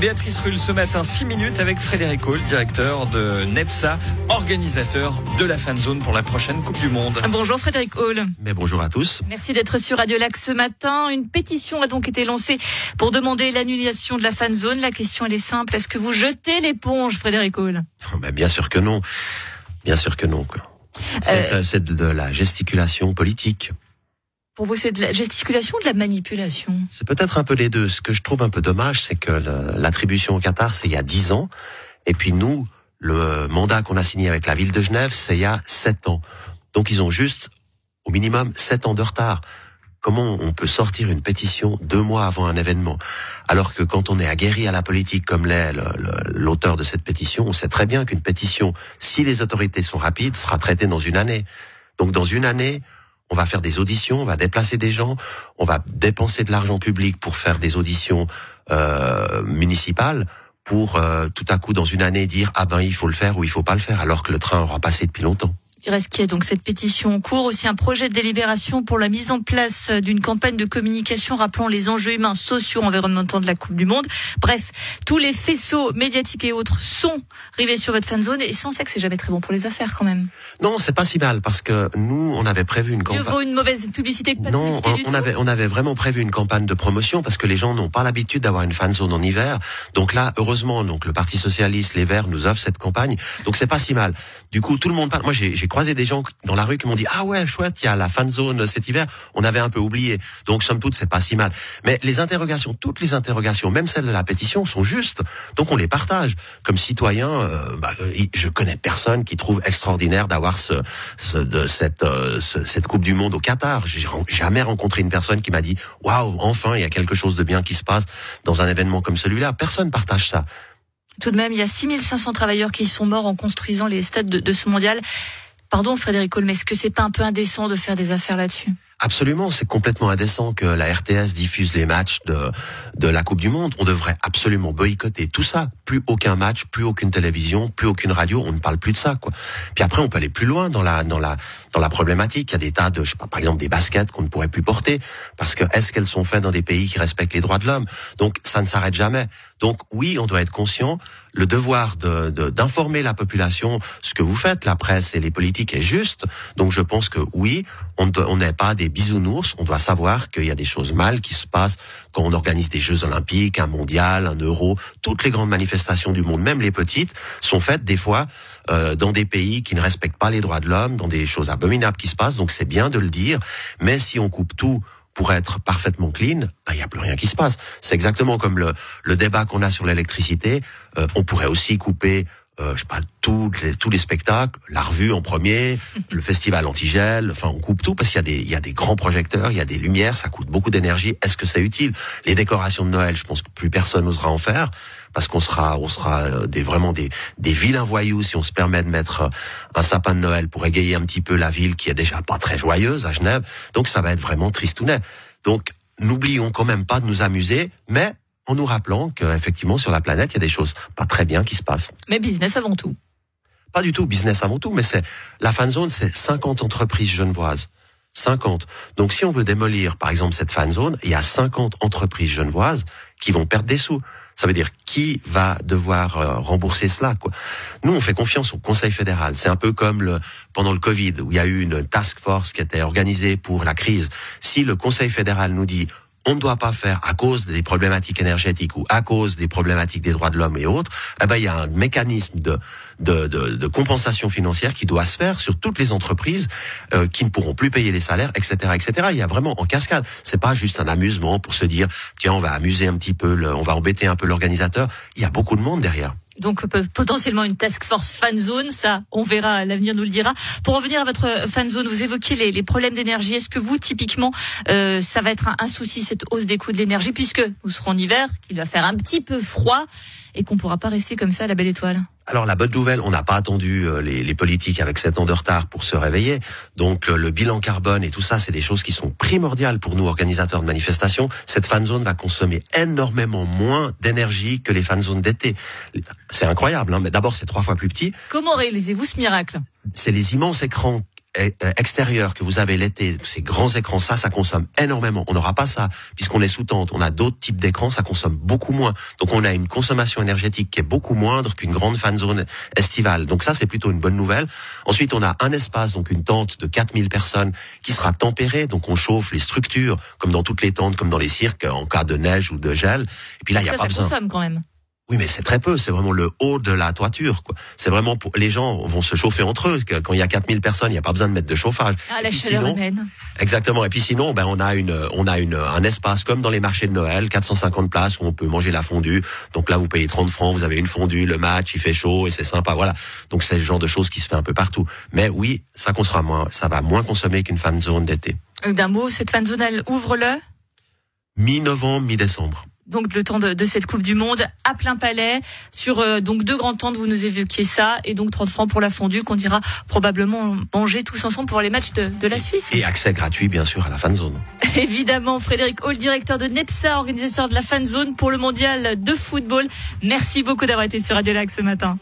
Béatrice Rulle ce matin, 6 minutes avec Frédéric Hall, directeur de NEPSA, organisateur de la fan zone pour la prochaine Coupe du Monde. Bonjour Frédéric Hall. Mais bonjour à tous. Merci d'être sur Radio Lac ce matin. Une pétition a donc été lancée pour demander l'annulation de la fan zone. La question elle est simple. Est-ce que vous jetez l'éponge, Frédéric Hall ben, Bien sûr que non. Bien sûr que non. C'est euh... euh de la gesticulation politique. Pour vous, c'est de la gesticulation ou de la manipulation? C'est peut-être un peu les deux. Ce que je trouve un peu dommage, c'est que l'attribution au Qatar, c'est il y a dix ans. Et puis nous, le mandat qu'on a signé avec la ville de Genève, c'est il y a sept ans. Donc ils ont juste, au minimum, sept ans de retard. Comment on peut sortir une pétition deux mois avant un événement? Alors que quand on est aguerri à la politique comme l'est l'auteur de cette pétition, on sait très bien qu'une pétition, si les autorités sont rapides, sera traitée dans une année. Donc dans une année, on va faire des auditions, on va déplacer des gens, on va dépenser de l'argent public pour faire des auditions euh, municipales pour euh, tout à coup dans une année dire ah ben il faut le faire ou il faut pas le faire alors que le train aura passé depuis longtemps. Il reste qui est donc cette pétition en cours, aussi un projet de délibération pour la mise en place d'une campagne de communication rappelant les enjeux humains, sociaux, environnementaux de la Coupe du Monde. Bref, tous les faisceaux médiatiques et autres sont rivés sur votre fan zone et ça on sait que c'est jamais très bon pour les affaires quand même. Non, c'est pas si mal parce que nous on avait prévu une campagne. Il vaut une mauvaise publicité que pas non, de publicité on, avait on avait vraiment prévu une campagne de promotion parce que les gens n'ont pas l'habitude d'avoir une fan zone en hiver. Donc là, heureusement, donc le Parti socialiste, les Verts nous offrent cette campagne. Donc c'est pas si mal. Du coup, tout le monde parle. Moi, j'ai croisé des gens dans la rue qui m'ont dit ah ouais chouette il y a la fan zone cet hiver. On avait un peu oublié. Donc somme toute c'est pas si mal. Mais les interrogations toutes les interrogations même celles de la pétition sont justes. Donc on les partage. Comme citoyen euh, bah, je connais personne qui trouve extraordinaire d'avoir ce, ce, de cette euh, cette coupe du monde au Qatar. J'ai jamais rencontré une personne qui m'a dit waouh enfin il y a quelque chose de bien qui se passe dans un événement comme celui-là. Personne partage ça. Tout de même, il y a 6500 travailleurs qui sont morts en construisant les stades de, de ce mondial. Pardon Frédéric Colm, est-ce que c'est pas un peu indécent de faire des affaires là-dessus? Absolument, c'est complètement indécent que la RTS diffuse les matchs de, de la Coupe du Monde. On devrait absolument boycotter tout ça. Plus aucun match, plus aucune télévision, plus aucune radio. On ne parle plus de ça, quoi. Puis après, on peut aller plus loin dans la dans la dans la problématique. Il y a des tas de, je sais pas, par exemple des baskets qu'on ne pourrait plus porter parce que est-ce qu'elles sont faites dans des pays qui respectent les droits de l'homme? Donc ça ne s'arrête jamais. Donc oui, on doit être conscient. Le devoir de d'informer la population, ce que vous faites, la presse et les politiques, est juste. Donc je pense que oui, on n'est pas des bisounours. On doit savoir qu'il y a des choses mal qui se passent quand on organise des Jeux Olympiques, un mondial, un Euro. Toutes les grandes manifestations du monde, même les petites, sont faites des fois euh, dans des pays qui ne respectent pas les droits de l'homme, dans des choses abominables qui se passent. Donc c'est bien de le dire. Mais si on coupe tout pour être parfaitement clean, il n'y a plus rien qui se passe. C'est exactement comme le, le débat qu'on a sur l'électricité. Euh, on pourrait aussi couper euh, je parle tous les, tous les spectacles, la revue en premier, le festival antigel, enfin on coupe tout parce qu'il y a des il y a des grands projecteurs, il y a des lumières, ça coûte beaucoup d'énergie. Est-ce que c'est utile? Les décorations de Noël, je pense que plus personne n'osera en faire parce qu'on sera on sera euh, des vraiment des des vilains voyous si on se permet de mettre euh, un sapin de Noël pour égayer un petit peu la ville qui est déjà pas très joyeuse à Genève. Donc ça va être vraiment tristounet. Donc n'oublions quand même pas de nous amuser, mais en nous rappelant qu'effectivement sur la planète, il y a des choses pas très bien qui se passent. Mais business avant tout. Pas du tout business avant tout, mais c'est la fan zone, c'est 50 entreprises genevoises. 50. Donc si on veut démolir par exemple cette fan zone, il y a 50 entreprises genevoises qui vont perdre des sous. Ça veut dire qui va devoir euh, rembourser cela quoi? Nous on fait confiance au Conseil fédéral. C'est un peu comme le pendant le Covid où il y a eu une task force qui était organisée pour la crise. Si le Conseil fédéral nous dit on ne doit pas faire à cause des problématiques énergétiques ou à cause des problématiques des droits de l'homme et autres, eh ben il y a un mécanisme de de, de, de, compensation financière qui doit se faire sur toutes les entreprises euh, qui ne pourront plus payer les salaires, etc., etc. Il y a vraiment en cascade. C'est pas juste un amusement pour se dire tiens on va amuser un petit peu, le, on va embêter un peu l'organisateur. Il y a beaucoup de monde derrière donc potentiellement une task force fan zone, ça on verra, l'avenir nous le dira. Pour revenir à votre fan zone, vous évoquiez les, les problèmes d'énergie. Est-ce que vous typiquement euh, ça va être un, un, souci cette hausse des coûts de l'énergie puisque nous serons en hiver, qu'il va faire un petit peu froid et qu'on pourra pas rester comme ça à la belle étoile? Alors la bonne nouvelle, on n'a pas attendu euh, les, les, politiques avec sept ans de retard pour se réveiller. Donc euh, le bilan carbone et tout ça, c'est des choses qui sont primordiales pour nous organisateurs de manifestations. Cette fan zone va consommer énormément moins d'énergie que les fan zones d'été. C'est incroyable, hein mais d'abord c'est trois fois plus petit. Comment réalisez-vous ce miracle? C'est les immenses écrans extérieur que vous avez l'été, ces grands écrans, ça, ça consomme énormément. On n'aura pas ça puisqu'on est sous tente. On a d'autres types d'écrans, ça consomme beaucoup moins. Donc on a une consommation énergétique qui est beaucoup moindre qu'une grande fan zone estivale. Donc ça, c'est plutôt une bonne nouvelle. Ensuite, on a un espace, donc une tente de 4000 personnes qui sera tempérée. Donc on chauffe les structures comme dans toutes les tentes, comme dans les cirques en cas de neige ou de gel. Et puis là, il y a ça, pas ça besoin. consomme quand même. Oui, mais c'est très peu. C'est vraiment le haut de la toiture. quoi. C'est vraiment pour les gens vont se chauffer entre eux. Quand il y a 4000 personnes, il n'y a pas besoin de mettre de chauffage. Ah, la chaleur sinon- humaine. Exactement. Et puis sinon, ben on a une, on a une, un espace comme dans les marchés de Noël, 450 places où on peut manger la fondue. Donc là, vous payez 30 francs, vous avez une fondue, le match, il fait chaud et c'est sympa. Voilà. Donc c'est le genre de choses qui se fait un peu partout. Mais oui, ça consommera moins, ça va moins consommer qu'une fan zone d'été. D'un mot, cette fan zone, elle ouvre le Mi-novembre, mi-décembre. Donc le temps de, de cette Coupe du Monde à plein palais sur euh, donc deux grands tentes vous nous évoquiez ça et donc 30 francs pour la fondue qu'on ira probablement manger tous ensemble pour voir les matchs de, de la Suisse. Et accès gratuit, bien sûr, à la fan zone. Évidemment, Frédéric Hall, directeur de NEPSA, organisateur de la fan zone pour le mondial de football. Merci beaucoup d'avoir été sur Radio Lac ce matin.